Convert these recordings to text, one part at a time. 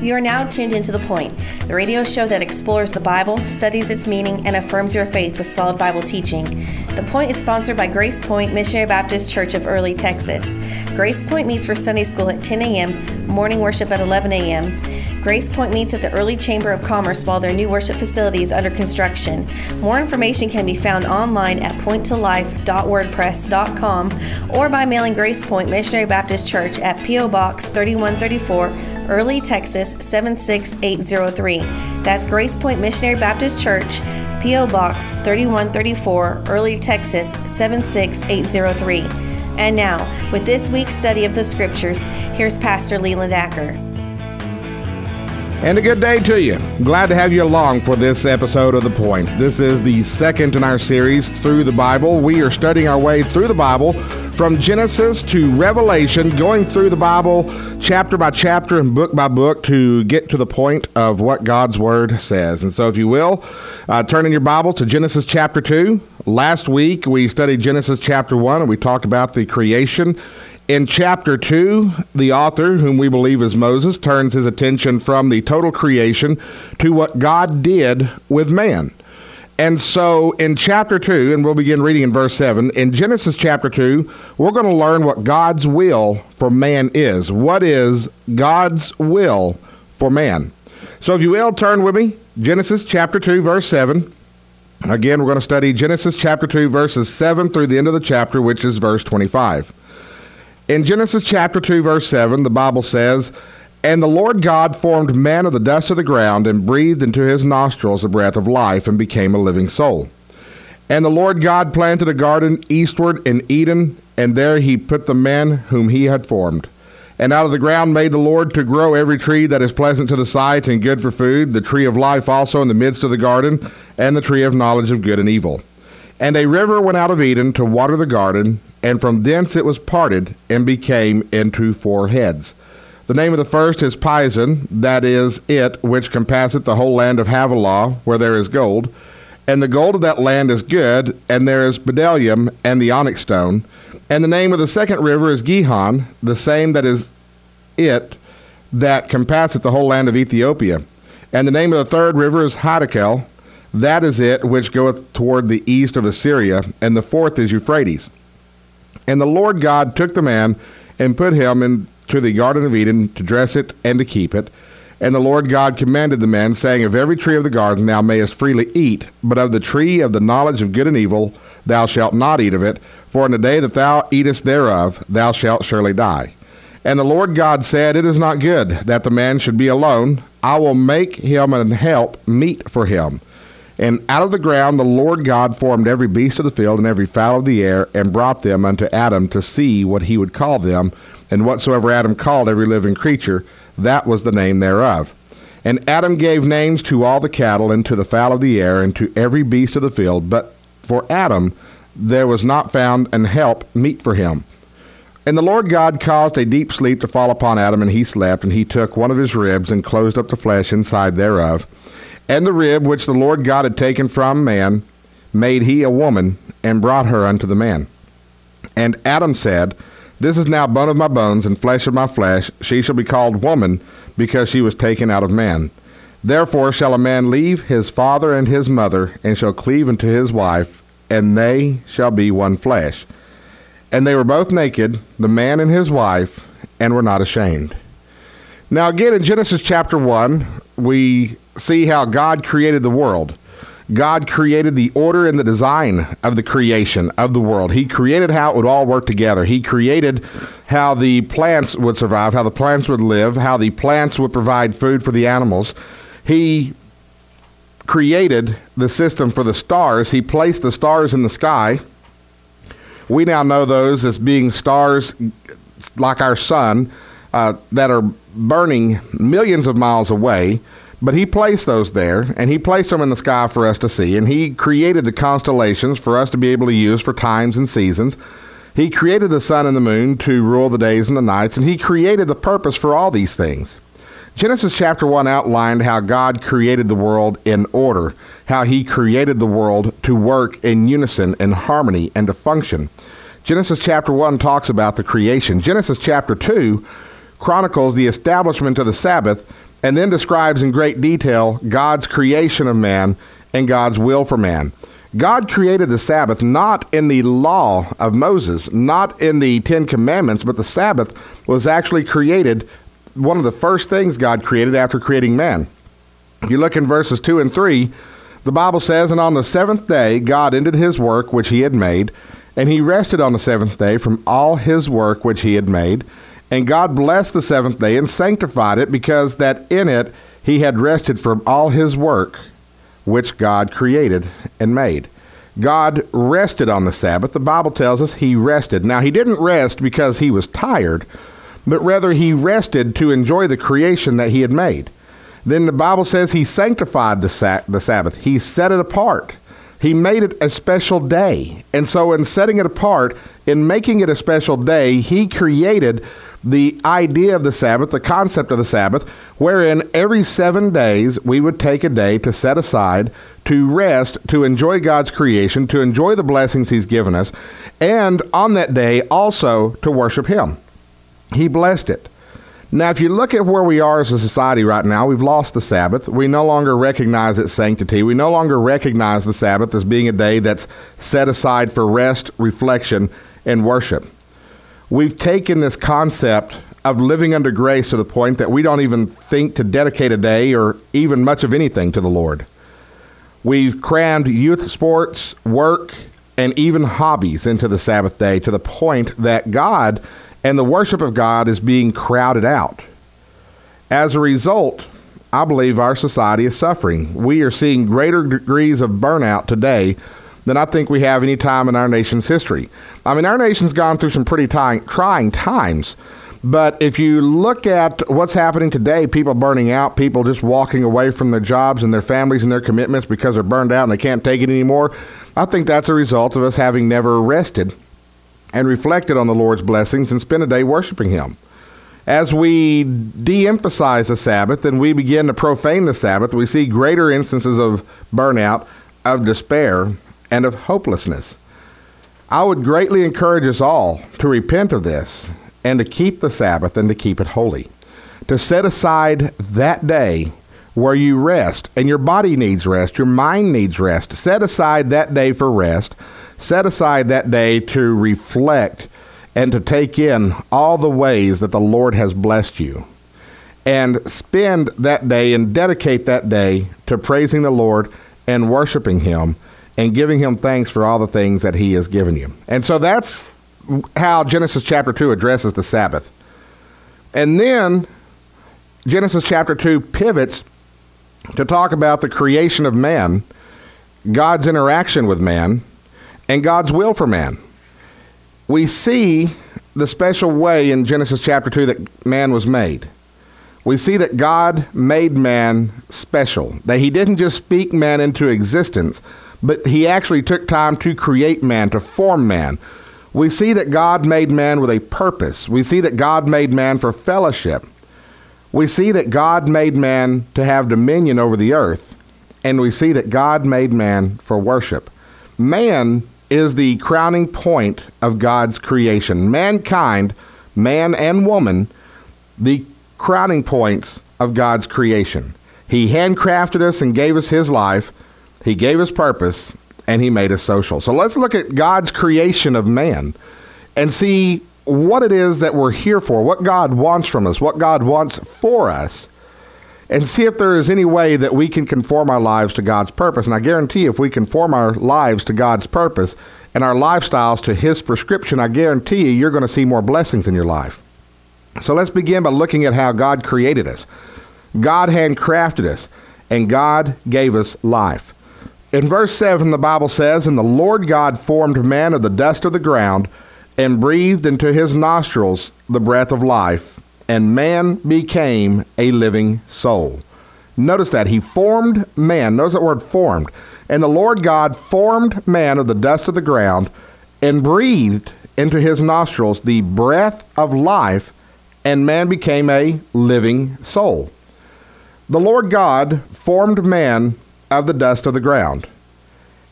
You are now tuned into The Point, the radio show that explores the Bible, studies its meaning, and affirms your faith with solid Bible teaching. The Point is sponsored by Grace Point Missionary Baptist Church of Early, Texas. Grace Point meets for Sunday school at 10 a.m., morning worship at 11 a.m. Grace Point meets at the Early Chamber of Commerce while their new worship facility is under construction. More information can be found online at pointtolife.wordpress.com or by mailing Grace Point Missionary Baptist Church at P.O. Box 3134, Early, Texas 76803. That's Grace Point Missionary Baptist Church, P.O. Box 3134, Early, Texas 76803. And now, with this week's study of the scriptures, here's Pastor Leland Acker. And a good day to you. Glad to have you along for this episode of The Point. This is the second in our series through the Bible. We are studying our way through the Bible from Genesis to Revelation, going through the Bible chapter by chapter and book by book to get to the point of what God's Word says. And so, if you will, uh, turn in your Bible to Genesis chapter 2. Last week, we studied Genesis chapter 1 and we talked about the creation in chapter 2, the author, whom we believe is Moses, turns his attention from the total creation to what God did with man. And so in chapter 2, and we'll begin reading in verse 7, in Genesis chapter 2, we're going to learn what God's will for man is. What is God's will for man? So if you will, turn with me, Genesis chapter 2, verse 7. Again, we're going to study Genesis chapter 2, verses 7 through the end of the chapter, which is verse 25. In Genesis chapter 2, verse 7, the Bible says, And the Lord God formed man of the dust of the ground, and breathed into his nostrils the breath of life, and became a living soul. And the Lord God planted a garden eastward in Eden, and there he put the man whom he had formed. And out of the ground made the Lord to grow every tree that is pleasant to the sight and good for food, the tree of life also in the midst of the garden, and the tree of knowledge of good and evil. And a river went out of Eden to water the garden, and from thence it was parted and became into four heads. The name of the first is Pison, that is it which compasseth the whole land of Havilah, where there is gold. And the gold of that land is good, and there is bdellium and the onyx stone. And the name of the second river is Gihon, the same that is it that compasseth the whole land of Ethiopia. And the name of the third river is Hiddekel, that is it which goeth toward the east of Assyria. And the fourth is Euphrates. And the Lord God took the man and put him into the Garden of Eden to dress it and to keep it. And the Lord God commanded the man, saying, Of every tree of the garden thou mayest freely eat, but of the tree of the knowledge of good and evil thou shalt not eat of it, for in the day that thou eatest thereof thou shalt surely die. And the Lord God said, It is not good that the man should be alone. I will make him an help meet for him. And out of the ground the Lord God formed every beast of the field and every fowl of the air, and brought them unto Adam to see what he would call them. And whatsoever Adam called every living creature, that was the name thereof. And Adam gave names to all the cattle, and to the fowl of the air, and to every beast of the field. But for Adam there was not found an help meet for him. And the Lord God caused a deep sleep to fall upon Adam, and he slept, and he took one of his ribs, and closed up the flesh inside thereof. And the rib which the Lord God had taken from man made he a woman, and brought her unto the man. And Adam said, This is now bone of my bones and flesh of my flesh. She shall be called woman, because she was taken out of man. Therefore shall a man leave his father and his mother, and shall cleave unto his wife, and they shall be one flesh. And they were both naked, the man and his wife, and were not ashamed. Now, again, in Genesis chapter 1, we see how God created the world. God created the order and the design of the creation of the world. He created how it would all work together. He created how the plants would survive, how the plants would live, how the plants would provide food for the animals. He created the system for the stars. He placed the stars in the sky. We now know those as being stars like our sun uh, that are burning millions of miles away. But he placed those there, and he placed them in the sky for us to see, and he created the constellations for us to be able to use for times and seasons. He created the sun and the moon to rule the days and the nights, and he created the purpose for all these things. Genesis chapter 1 outlined how God created the world in order, how he created the world to work in unison, in harmony, and to function. Genesis chapter 1 talks about the creation. Genesis chapter 2 chronicles the establishment of the Sabbath and then describes in great detail God's creation of man and God's will for man. God created the Sabbath not in the law of Moses, not in the Ten Commandments, but the Sabbath was actually created, one of the first things God created after creating man. If you look in verses 2 and 3, the Bible says, And on the seventh day God ended his work which he had made, and he rested on the seventh day from all his work which he had made. And God blessed the seventh day and sanctified it, because that in it he had rested from all his work which God created and made. God rested on the Sabbath. The Bible tells us he rested. Now, he didn't rest because he was tired, but rather he rested to enjoy the creation that he had made. Then the Bible says he sanctified the, sa- the Sabbath, he set it apart. He made it a special day. And so, in setting it apart, in making it a special day, he created the idea of the Sabbath, the concept of the Sabbath, wherein every seven days we would take a day to set aside to rest, to enjoy God's creation, to enjoy the blessings He's given us, and on that day also to worship Him. He blessed it. Now, if you look at where we are as a society right now, we've lost the Sabbath. We no longer recognize its sanctity. We no longer recognize the Sabbath as being a day that's set aside for rest, reflection, and worship we've taken this concept of living under grace to the point that we don't even think to dedicate a day or even much of anything to the Lord. We've crammed youth sports, work, and even hobbies into the Sabbath day to the point that God and the worship of God is being crowded out. As a result, I believe our society is suffering. We are seeing greater degrees of burnout today than I think we have any time in our nation's history. I mean, our nation's gone through some pretty trying, trying times. But if you look at what's happening today, people burning out, people just walking away from their jobs and their families and their commitments because they're burned out and they can't take it anymore, I think that's a result of us having never rested and reflected on the Lord's blessings and spent a day worshiping Him. As we de emphasize the Sabbath and we begin to profane the Sabbath, we see greater instances of burnout, of despair, and of hopelessness. I would greatly encourage us all to repent of this and to keep the Sabbath and to keep it holy. To set aside that day where you rest, and your body needs rest, your mind needs rest. Set aside that day for rest. Set aside that day to reflect and to take in all the ways that the Lord has blessed you. And spend that day and dedicate that day to praising the Lord and worshiping Him and giving him thanks for all the things that he has given you. And so that's how Genesis chapter 2 addresses the Sabbath. And then Genesis chapter 2 pivots to talk about the creation of man, God's interaction with man, and God's will for man. We see the special way in Genesis chapter 2 that man was made. We see that God made man special, that he didn't just speak man into existence, but he actually took time to create man, to form man. We see that God made man with a purpose. We see that God made man for fellowship. We see that God made man to have dominion over the earth. And we see that God made man for worship. Man is the crowning point of God's creation. Mankind, man and woman, the crowning points of God's creation. He handcrafted us and gave us his life he gave us purpose and he made us social. So let's look at God's creation of man and see what it is that we're here for, what God wants from us, what God wants for us, and see if there is any way that we can conform our lives to God's purpose. And I guarantee if we conform our lives to God's purpose and our lifestyles to His prescription, I guarantee you you're going to see more blessings in your life. So let's begin by looking at how God created us. God handcrafted us, and God gave us life. In verse 7, the Bible says, And the Lord God formed man of the dust of the ground and breathed into his nostrils the breath of life, and man became a living soul. Notice that. He formed man. Notice that word formed. And the Lord God formed man of the dust of the ground and breathed into his nostrils the breath of life, and man became a living soul. The Lord God formed man of the dust of the ground.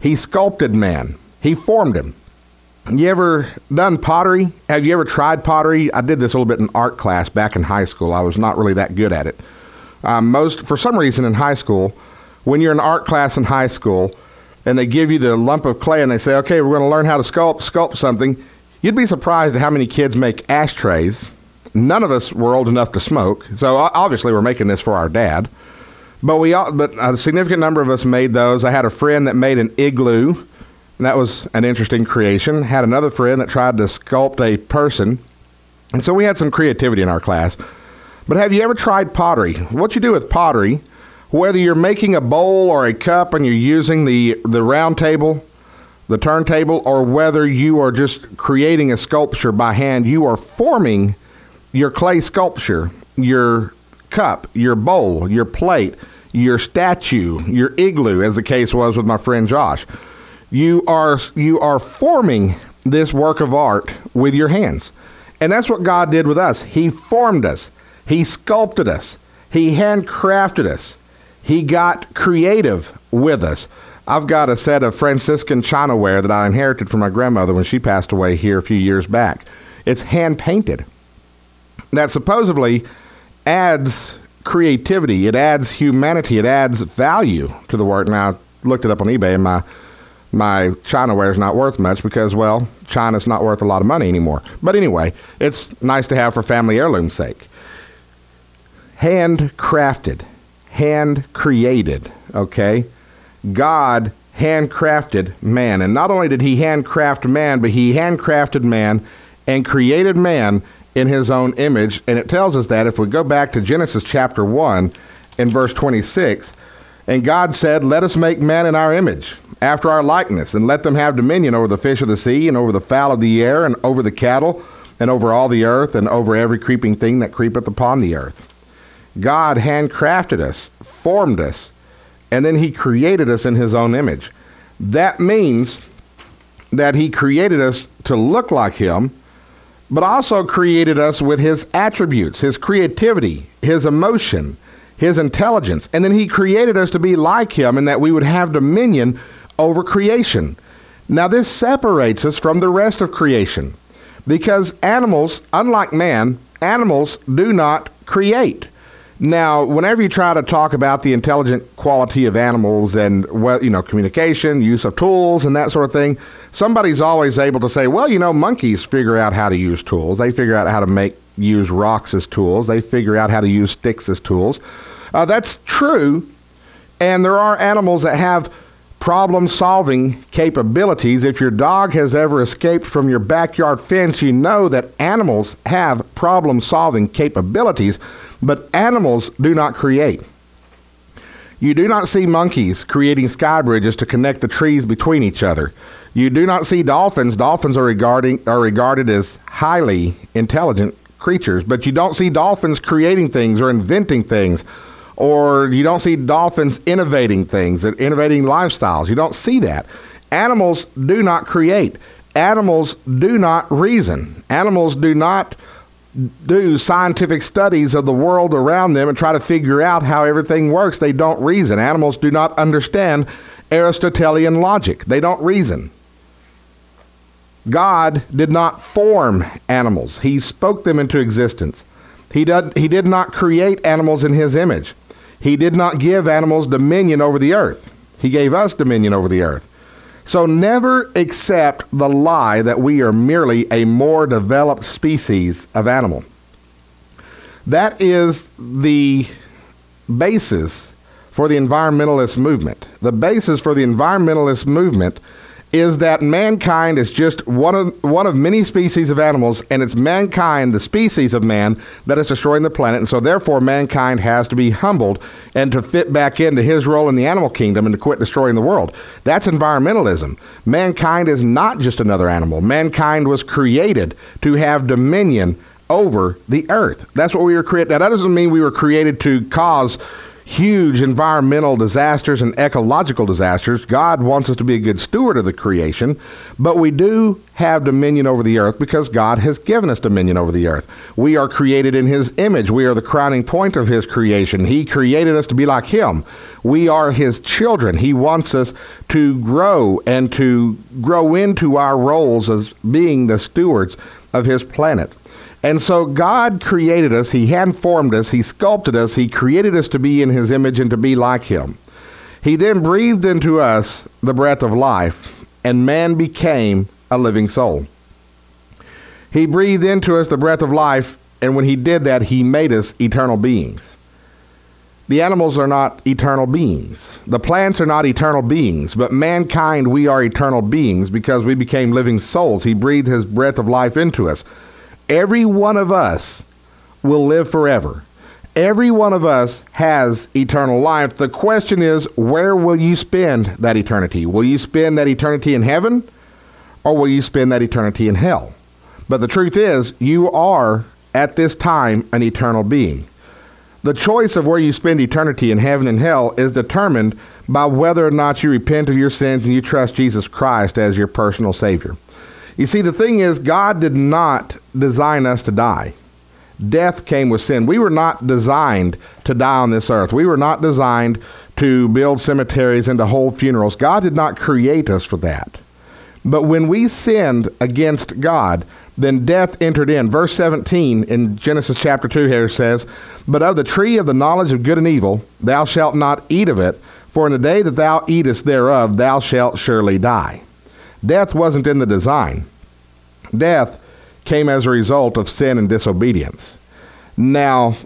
He sculpted man. He formed him. You ever done pottery? Have you ever tried pottery? I did this a little bit in art class back in high school. I was not really that good at it. Um, most, for some reason, in high school, when you're in art class in high school, and they give you the lump of clay and they say, "Okay, we're going to learn how to sculpt sculpt something," you'd be surprised at how many kids make ashtrays. None of us were old enough to smoke, so obviously we're making this for our dad. But we, all, but a significant number of us made those. I had a friend that made an igloo, and that was an interesting creation. Had another friend that tried to sculpt a person, and so we had some creativity in our class. But have you ever tried pottery? What you do with pottery, whether you're making a bowl or a cup and you're using the the round table, the turntable, or whether you are just creating a sculpture by hand, you are forming your clay sculpture, your cup, your bowl, your plate, your statue, your igloo, as the case was with my friend Josh. You are you are forming this work of art with your hands. And that's what God did with us. He formed us. He sculpted us. He handcrafted us. He got creative with us. I've got a set of Franciscan chinaware that I inherited from my grandmother when she passed away here a few years back. It's hand painted. That supposedly adds creativity, it adds humanity, it adds value to the work. Now, I looked it up on eBay, and my my Chinaware is not worth much because, well, China's not worth a lot of money anymore. But anyway, it's nice to have for family heirloom's sake. Handcrafted, hand created, okay? God handcrafted man. And not only did he handcraft man, but he handcrafted man and created man in his own image. And it tells us that if we go back to Genesis chapter 1 in verse 26, and God said, Let us make man in our image, after our likeness, and let them have dominion over the fish of the sea, and over the fowl of the air, and over the cattle, and over all the earth, and over every creeping thing that creepeth upon the earth. God handcrafted us, formed us, and then He created us in His own image. That means that He created us to look like Him but also created us with his attributes, his creativity, his emotion, his intelligence. And then he created us to be like him and that we would have dominion over creation. Now, this separates us from the rest of creation because animals, unlike man, animals do not create. Now, whenever you try to talk about the intelligent quality of animals and well, you know, communication, use of tools, and that sort of thing, somebody's always able to say, "Well, you know, monkeys figure out how to use tools. They figure out how to make use rocks as tools. They figure out how to use sticks as tools." Uh, that's true, and there are animals that have problem solving capabilities. If your dog has ever escaped from your backyard fence, you know that animals have problem solving capabilities but animals do not create. You do not see monkeys creating sky bridges to connect the trees between each other. You do not see dolphins. Dolphins are, regarding, are regarded as highly intelligent creatures, but you don't see dolphins creating things or inventing things, or you don't see dolphins innovating things, and innovating lifestyles. You don't see that. Animals do not create. Animals do not reason. Animals do not do scientific studies of the world around them and try to figure out how everything works. They don't reason. Animals do not understand Aristotelian logic, they don't reason. God did not form animals, He spoke them into existence. He did, he did not create animals in His image. He did not give animals dominion over the earth. He gave us dominion over the earth. So never accept the lie that we are merely a more developed species of animal. That is the basis for the environmentalist movement. The basis for the environmentalist movement is that mankind is just one of one of many species of animals, and it's mankind, the species of man, that is destroying the planet, and so therefore mankind has to be humbled and to fit back into his role in the animal kingdom and to quit destroying the world. That's environmentalism. Mankind is not just another animal. Mankind was created to have dominion over the earth. That's what we were created. Now that doesn't mean we were created to cause huge environmental disasters and ecological disasters. God wants us to be a good steward of the creation, but we do have dominion over the earth because God has given us dominion over the earth. We are created in His image. We are the crowning point of His creation. He created us to be like Him. We are His children. He wants us to grow and to grow into our roles as being the stewards of His planet. And so God created us, He hand formed us, He sculpted us, He created us to be in His image and to be like Him. He then breathed into us the breath of life, and man became a living soul. He breathed into us the breath of life, and when He did that, He made us eternal beings. The animals are not eternal beings. The plants are not eternal beings, but mankind, we are eternal beings because we became living souls. He breathed His breath of life into us. Every one of us will live forever. Every one of us has eternal life. The question is, where will you spend that eternity? Will you spend that eternity in heaven or will you spend that eternity in hell? But the truth is, you are at this time an eternal being. The choice of where you spend eternity in heaven and hell is determined by whether or not you repent of your sins and you trust Jesus Christ as your personal Savior. You see, the thing is, God did not design us to die death came with sin. We were not designed to die on this earth. We were not designed to build cemeteries and to hold funerals. God did not create us for that. But when we sinned against God, then death entered in. Verse 17 in Genesis chapter 2 here says, But of the tree of the knowledge of good and evil, thou shalt not eat of it, for in the day that thou eatest thereof, thou shalt surely die. Death wasn't in the design. Death came as a result of sin and disobedience. Now,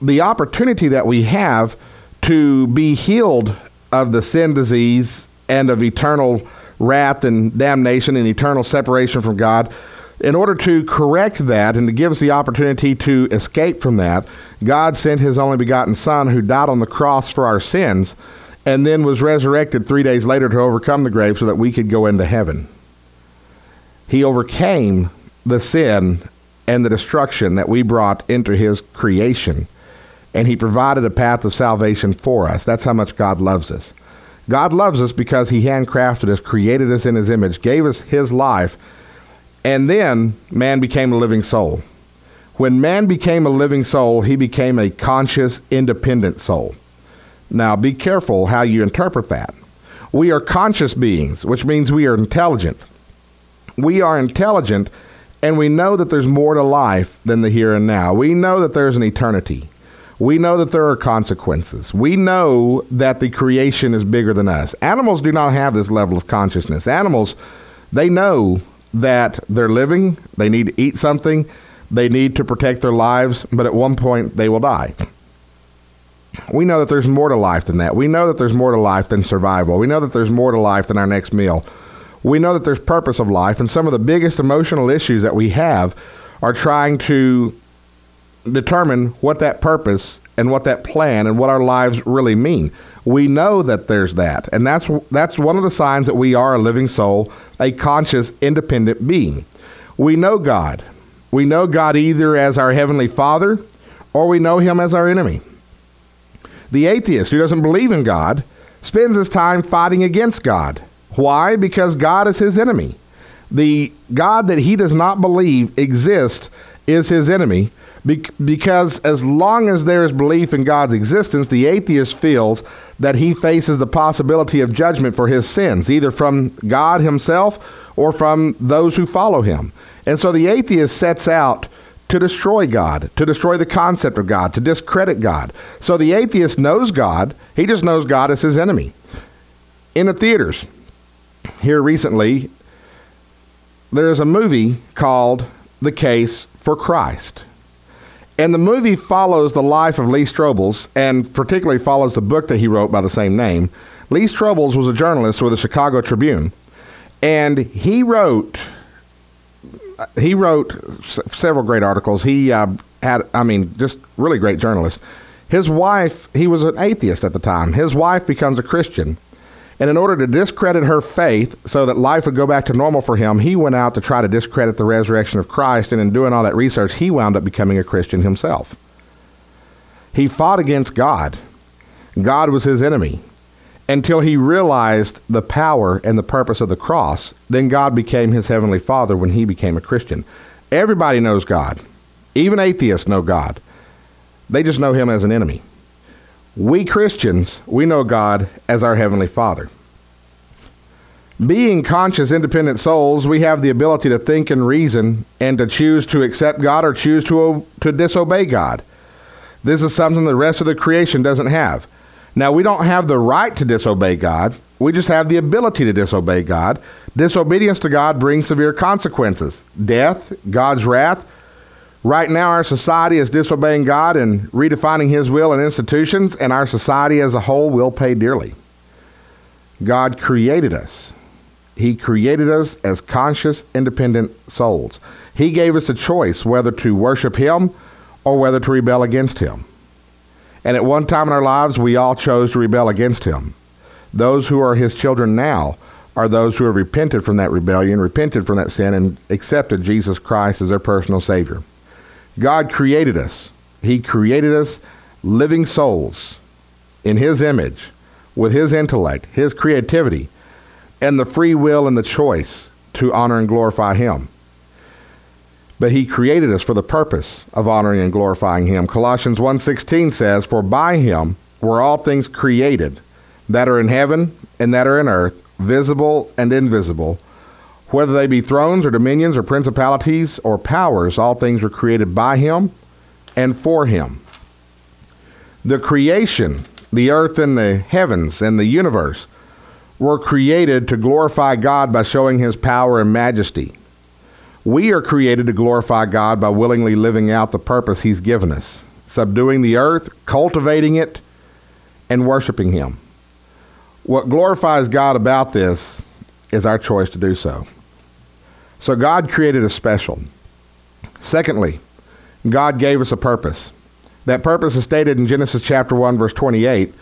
the opportunity that we have to be healed of the sin disease and of eternal wrath and damnation and eternal separation from God, in order to correct that and to give us the opportunity to escape from that, God sent his only begotten Son who died on the cross for our sins and then was resurrected three days later to overcome the grave so that we could go into heaven. He overcame the sin and the destruction that we brought into his creation. And he provided a path of salvation for us. That's how much God loves us. God loves us because he handcrafted us, created us in his image, gave us his life, and then man became a living soul. When man became a living soul, he became a conscious, independent soul. Now, be careful how you interpret that. We are conscious beings, which means we are intelligent. We are intelligent and we know that there's more to life than the here and now. We know that there's an eternity. We know that there are consequences. We know that the creation is bigger than us. Animals do not have this level of consciousness. Animals, they know that they're living, they need to eat something, they need to protect their lives, but at one point they will die. We know that there's more to life than that. We know that there's more to life than survival. We know that there's more to life than our next meal we know that there's purpose of life, and some of the biggest emotional issues that we have are trying to determine what that purpose and what that plan and what our lives really mean. We know that there's that, and that's that's one of the signs that we are a living soul, a conscious, independent being. We know God. We know God either as our heavenly Father or we know him as our enemy. The atheist who doesn't believe in God spends his time fighting against God. Why? Because God is his enemy. The God that he does not believe exists is his enemy because as long as there is belief in God's existence, the atheist feels that he faces the possibility of judgment for his sins, either from God himself or from those who follow him. And so the atheist sets out to destroy God, to destroy the concept of God, to discredit God. So the atheist knows God, he just knows God as his enemy. In the theaters, here recently, there's a movie called The Case for Christ. And the movie follows the life of Lee Strobel and particularly follows the book that he wrote by the same name. Lee Strobel was a journalist with the Chicago Tribune, and he wrote he wrote s- several great articles. He uh, had, I mean, just really great journalist. His wife, he was an atheist at the time. His wife becomes a Christian and in order to discredit her faith so that life would go back to normal for him, he went out to try to discredit the resurrection of Christ. And in doing all that research, he wound up becoming a Christian himself. He fought against God. God was his enemy until he realized the power and the purpose of the cross. Then God became his heavenly father when he became a Christian. Everybody knows God, even atheists know God. They just know him as an enemy. We Christians, we know God as our Heavenly Father. Being conscious, independent souls, we have the ability to think and reason and to choose to accept God or choose to, to disobey God. This is something the rest of the creation doesn't have. Now, we don't have the right to disobey God, we just have the ability to disobey God. Disobedience to God brings severe consequences death, God's wrath. Right now, our society is disobeying God and redefining His will and institutions, and our society as a whole will pay dearly. God created us. He created us as conscious, independent souls. He gave us a choice whether to worship Him or whether to rebel against Him. And at one time in our lives, we all chose to rebel against Him. Those who are His children now are those who have repented from that rebellion, repented from that sin, and accepted Jesus Christ as their personal Savior. God created us. He created us living souls in His image, with His intellect, His creativity, and the free will and the choice to honor and glorify Him. But He created us for the purpose of honoring and glorifying Him. Colossians 1.16 says, For by Him were all things created, that are in heaven and that are in earth, visible and invisible, whether they be thrones or dominions or principalities or powers, all things were created by him and for him. The creation, the earth and the heavens and the universe, were created to glorify God by showing his power and majesty. We are created to glorify God by willingly living out the purpose he's given us, subduing the earth, cultivating it, and worshiping him. What glorifies God about this is our choice to do so. So God created us special. Secondly, God gave us a purpose. That purpose is stated in Genesis chapter 1 verse 28.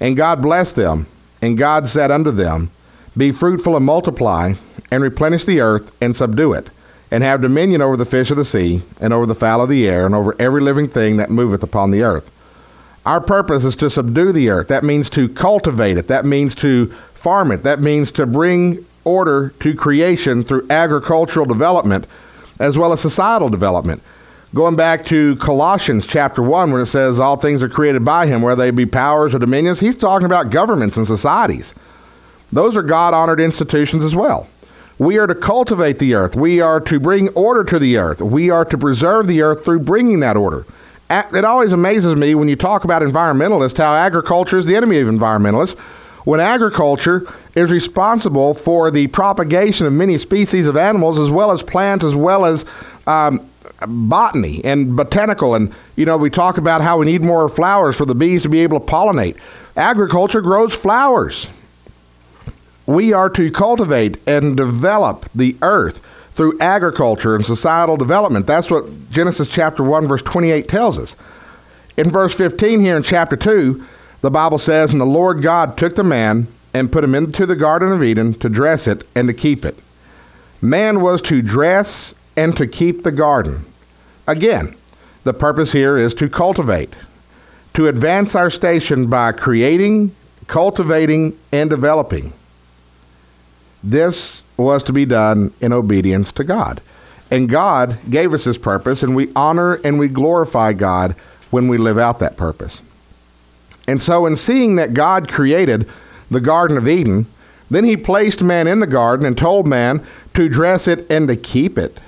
And God blessed them, and God said unto them, Be fruitful and multiply, and replenish the earth and subdue it, and have dominion over the fish of the sea, and over the fowl of the air, and over every living thing that moveth upon the earth. Our purpose is to subdue the earth. That means to cultivate it. That means to farm it. That means to bring order to creation through agricultural development as well as societal development. Going back to Colossians chapter 1, when it says all things are created by him, whether they be powers or dominions, he's talking about governments and societies. Those are God honored institutions as well. We are to cultivate the earth. We are to bring order to the earth. We are to preserve the earth through bringing that order. It always amazes me when you talk about environmentalists how agriculture is the enemy of environmentalists. When agriculture is responsible for the propagation of many species of animals as well as plants as well as um, botany and botanical. And you know we talk about how we need more flowers for the bees to be able to pollinate. Agriculture grows flowers we are to cultivate and develop the earth through agriculture and societal development. That's what Genesis chapter 1, verse 28 tells us. In verse 15 here in chapter 2, the Bible says, And the Lord God took the man and put him into the Garden of Eden to dress it and to keep it. Man was to dress and to keep the garden. Again, the purpose here is to cultivate, to advance our station by creating, cultivating, and developing. This was to be done in obedience to God. And God gave us this purpose, and we honor and we glorify God when we live out that purpose. And so, in seeing that God created the Garden of Eden, then he placed man in the garden and told man to dress it and to keep it.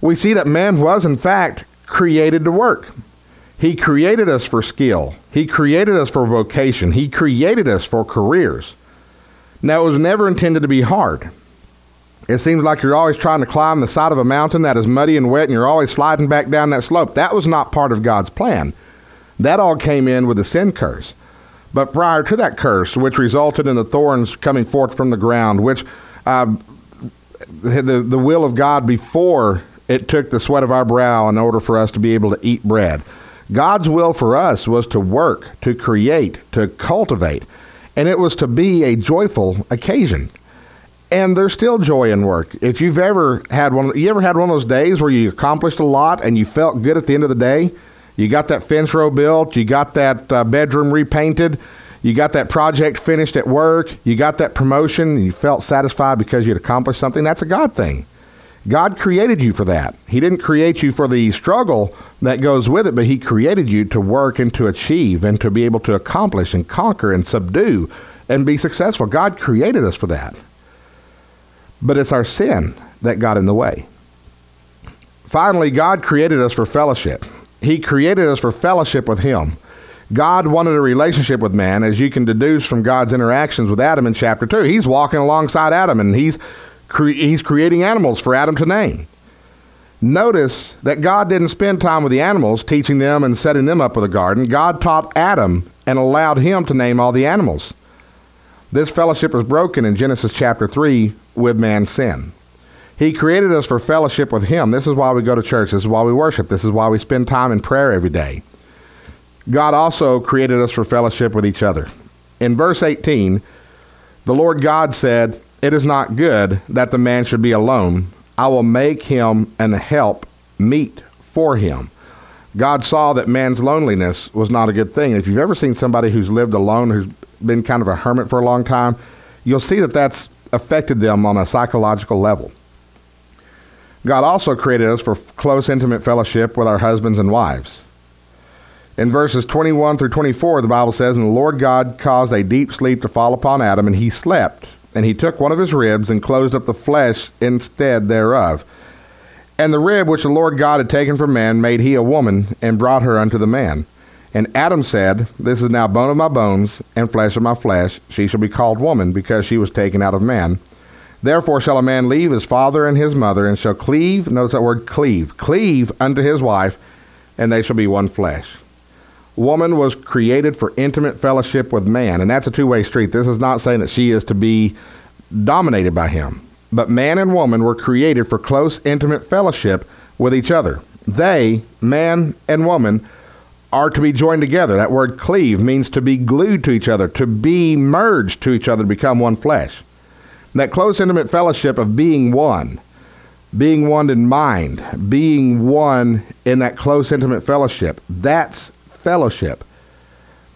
We see that man was, in fact, created to work. He created us for skill, he created us for vocation, he created us for careers. Now, it was never intended to be hard. It seems like you're always trying to climb the side of a mountain that is muddy and wet, and you're always sliding back down that slope. That was not part of God's plan. That all came in with the sin curse. But prior to that curse, which resulted in the thorns coming forth from the ground, which uh, the, the will of God before it took the sweat of our brow in order for us to be able to eat bread. God's will for us was to work, to create, to cultivate, and it was to be a joyful occasion and there's still joy in work. If you've ever had one, you ever had one of those days where you accomplished a lot and you felt good at the end of the day? You got that fence row built, you got that uh, bedroom repainted, you got that project finished at work, you got that promotion, you felt satisfied because you'd accomplished something. That's a God thing. God created you for that. He didn't create you for the struggle that goes with it, but He created you to work and to achieve and to be able to accomplish and conquer and subdue and be successful. God created us for that. but it's our sin that got in the way. Finally, God created us for fellowship. He created us for fellowship with Him. God wanted a relationship with man, as you can deduce from God's interactions with Adam in chapter 2. He's walking alongside Adam and he's, cre- he's creating animals for Adam to name. Notice that God didn't spend time with the animals, teaching them and setting them up with a garden. God taught Adam and allowed him to name all the animals. This fellowship was broken in Genesis chapter 3 with man's sin. He created us for fellowship with Him. This is why we go to church. This is why we worship. This is why we spend time in prayer every day. God also created us for fellowship with each other. In verse 18, the Lord God said, It is not good that the man should be alone. I will make him and help meet for him. God saw that man's loneliness was not a good thing. If you've ever seen somebody who's lived alone, who's been kind of a hermit for a long time, you'll see that that's affected them on a psychological level. God also created us for close, intimate fellowship with our husbands and wives. In verses 21 through 24, the Bible says, And the Lord God caused a deep sleep to fall upon Adam, and he slept. And he took one of his ribs and closed up the flesh instead thereof. And the rib which the Lord God had taken from man made he a woman, and brought her unto the man. And Adam said, This is now bone of my bones, and flesh of my flesh. She shall be called woman, because she was taken out of man. Therefore shall a man leave his father and his mother, and shall cleave, notice that word cleave, cleave unto his wife, and they shall be one flesh. Woman was created for intimate fellowship with man, and that's a two way street. This is not saying that she is to be dominated by him, but man and woman were created for close, intimate fellowship with each other. They, man and woman, are to be joined together. That word cleave means to be glued to each other, to be merged to each other to become one flesh. That close, intimate fellowship of being one, being one in mind, being one in that close, intimate fellowship, that's fellowship.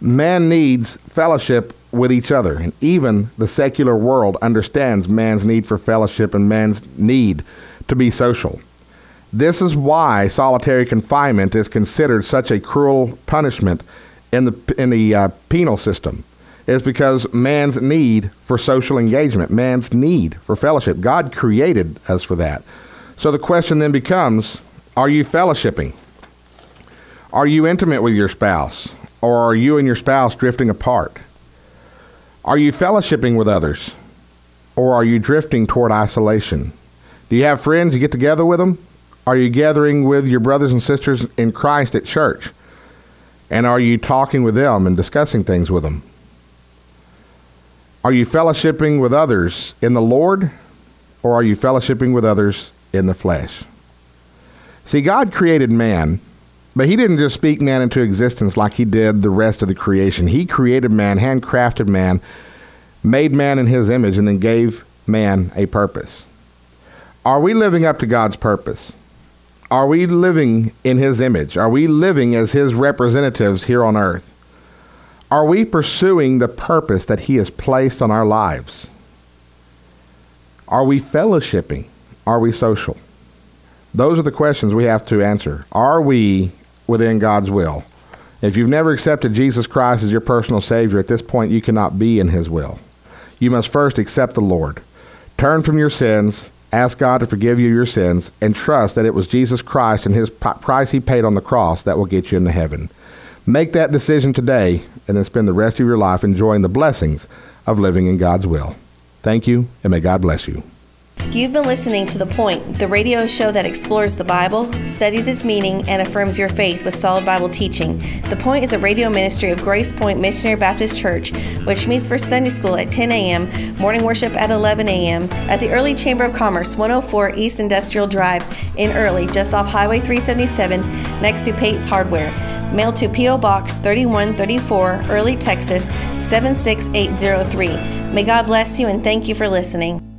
Man needs fellowship with each other, and even the secular world understands man's need for fellowship and man's need to be social. This is why solitary confinement is considered such a cruel punishment in the in the uh, penal system is because man's need for social engagement, man's need for fellowship. God created us for that. So the question then becomes are you fellowshipping? Are you intimate with your spouse? Or are you and your spouse drifting apart? Are you fellowshipping with others? Or are you drifting toward isolation? Do you have friends you get together with them? Are you gathering with your brothers and sisters in Christ at church? And are you talking with them and discussing things with them? Are you fellowshipping with others in the Lord, or are you fellowshipping with others in the flesh? See, God created man, but He didn't just speak man into existence like He did the rest of the creation. He created man, handcrafted man, made man in His image, and then gave man a purpose. Are we living up to God's purpose? Are we living in His image? Are we living as His representatives here on earth? Are we pursuing the purpose that He has placed on our lives? Are we fellowshipping? Are we social? Those are the questions we have to answer. Are we within God's will? If you've never accepted Jesus Christ as your personal Savior, at this point you cannot be in His will. You must first accept the Lord. Turn from your sins, ask God to forgive you your sins, and trust that it was Jesus Christ and His price He paid on the cross that will get you into heaven. Make that decision today and then spend the rest of your life enjoying the blessings of living in God's will. Thank you, and may God bless you. You've been listening to The Point, the radio show that explores the Bible, studies its meaning, and affirms your faith with solid Bible teaching. The Point is a radio ministry of Grace Point Missionary Baptist Church, which meets for Sunday school at 10 a.m., morning worship at 11 a.m., at the Early Chamber of Commerce, 104 East Industrial Drive in Early, just off Highway 377, next to Pate's Hardware. Mail to P.O. Box 3134, Early, Texas 76803. May God bless you and thank you for listening.